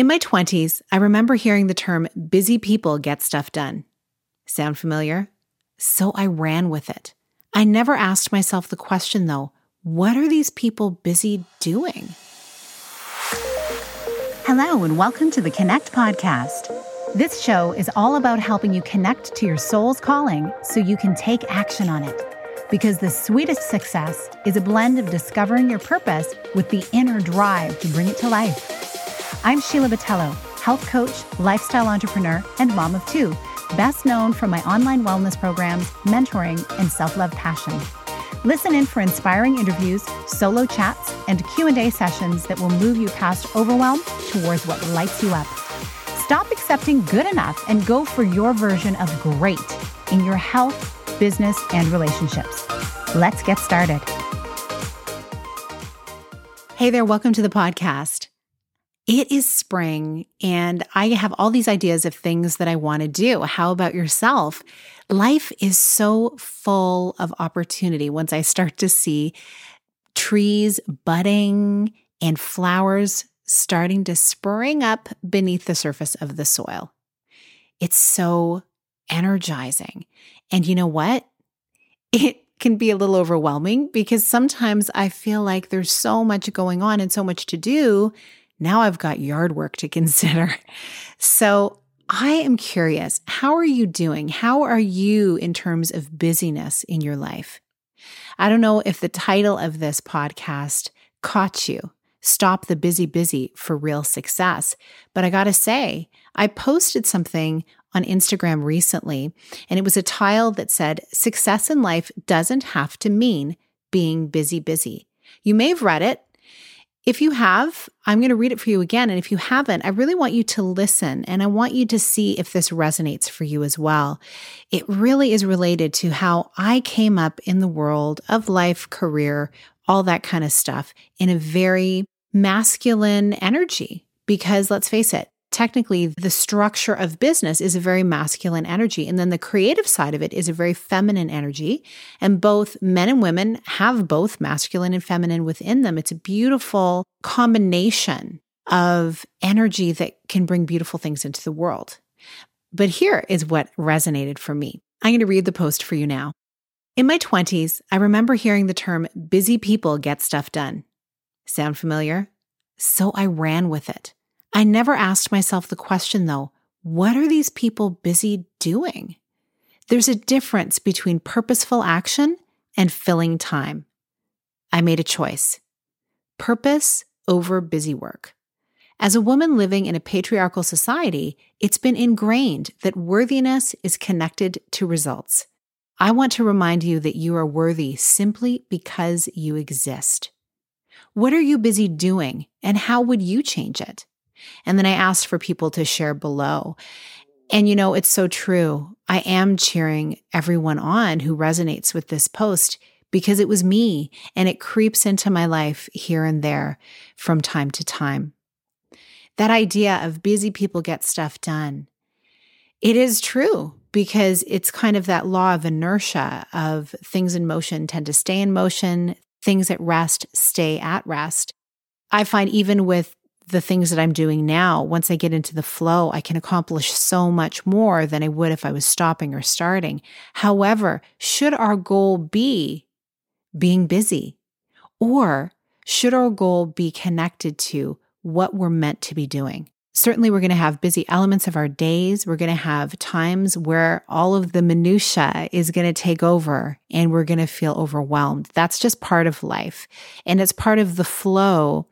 In my 20s, I remember hearing the term busy people get stuff done. Sound familiar? So I ran with it. I never asked myself the question, though what are these people busy doing? Hello, and welcome to the Connect Podcast. This show is all about helping you connect to your soul's calling so you can take action on it. Because the sweetest success is a blend of discovering your purpose with the inner drive to bring it to life. I'm Sheila Botelho, health coach, lifestyle entrepreneur, and mom of two, best known for my online wellness programs, mentoring, and self-love passion. Listen in for inspiring interviews, solo chats, and Q&A sessions that will move you past overwhelm towards what lights you up. Stop accepting good enough and go for your version of great in your health, business, and relationships. Let's get started. Hey there, welcome to the podcast. It is spring and I have all these ideas of things that I want to do. How about yourself? Life is so full of opportunity once I start to see trees budding and flowers starting to spring up beneath the surface of the soil. It's so energizing. And you know what? It can be a little overwhelming because sometimes I feel like there's so much going on and so much to do now I've got yard work to consider. So I am curious how are you doing? How are you in terms of busyness in your life? I don't know if the title of this podcast caught you. Stop the busy, busy for real success. But I gotta say, I posted something on Instagram recently, and it was a tile that said, Success in life doesn't have to mean being busy, busy. You may have read it. If you have, I'm going to read it for you again. And if you haven't, I really want you to listen and I want you to see if this resonates for you as well. It really is related to how I came up in the world of life, career, all that kind of stuff in a very masculine energy. Because let's face it, technically the structure of business is a very masculine energy. And then the creative side of it is a very feminine energy. And both men and women have both masculine and feminine within them. It's a beautiful combination of energy that can bring beautiful things into the world. But here is what resonated for me. I'm going to read the post for you now. In my 20s, I remember hearing the term busy people get stuff done. Sound familiar? So I ran with it. I never asked myself the question, though what are these people busy doing? There's a difference between purposeful action and filling time. I made a choice purpose over busy work. As a woman living in a patriarchal society, it's been ingrained that worthiness is connected to results. I want to remind you that you are worthy simply because you exist. What are you busy doing, and how would you change it? And then I asked for people to share below. And you know, it's so true. I am cheering everyone on who resonates with this post because it was me and it creeps into my life here and there from time to time. That idea of busy people get stuff done. It is true because it's kind of that law of inertia of things in motion tend to stay in motion, things at rest stay at rest. I find even with the things that I'm doing now, once I get into the flow, I can accomplish so much more than I would if I was stopping or starting. However, should our goal be being busy? Or should our goal be connected to what we're meant to be doing? Certainly, we're going to have busy elements of our days. We're going to have times where all of the minutia is going to take over and we're going to feel overwhelmed. That's just part of life. And it's part of the flow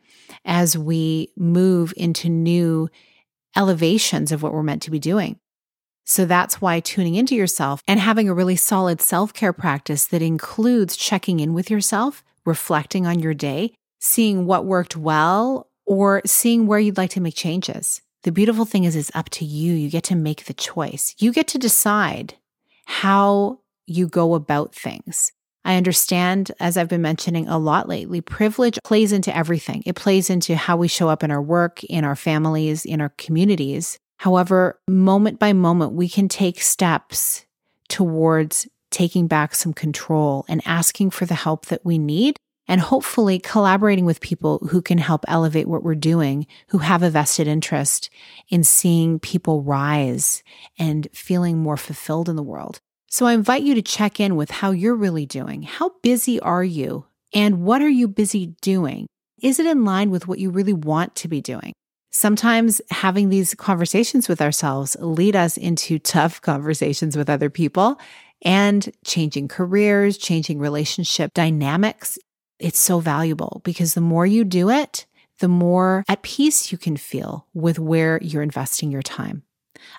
as we move into new elevations of what we're meant to be doing. So that's why tuning into yourself and having a really solid self care practice that includes checking in with yourself, reflecting on your day, seeing what worked well, or seeing where you'd like to make changes. The beautiful thing is, it's up to you. You get to make the choice. You get to decide how you go about things. I understand, as I've been mentioning a lot lately, privilege plays into everything. It plays into how we show up in our work, in our families, in our communities. However, moment by moment, we can take steps towards taking back some control and asking for the help that we need and hopefully collaborating with people who can help elevate what we're doing, who have a vested interest in seeing people rise and feeling more fulfilled in the world. So I invite you to check in with how you're really doing. How busy are you? And what are you busy doing? Is it in line with what you really want to be doing? Sometimes having these conversations with ourselves lead us into tough conversations with other people and changing careers, changing relationship dynamics. It's so valuable because the more you do it, the more at peace you can feel with where you're investing your time.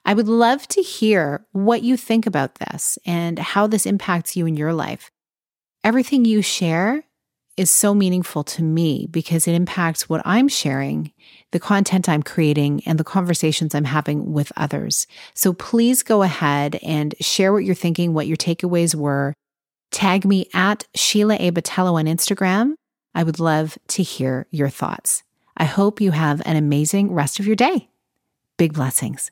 I would love to hear what you think about this and how this impacts you in your life. Everything you share is so meaningful to me because it impacts what I'm sharing, the content I'm creating, and the conversations I'm having with others. So please go ahead and share what you're thinking, what your takeaways were. Tag me at Sheila A. Botelho on Instagram. I would love to hear your thoughts. I hope you have an amazing rest of your day. Big blessings.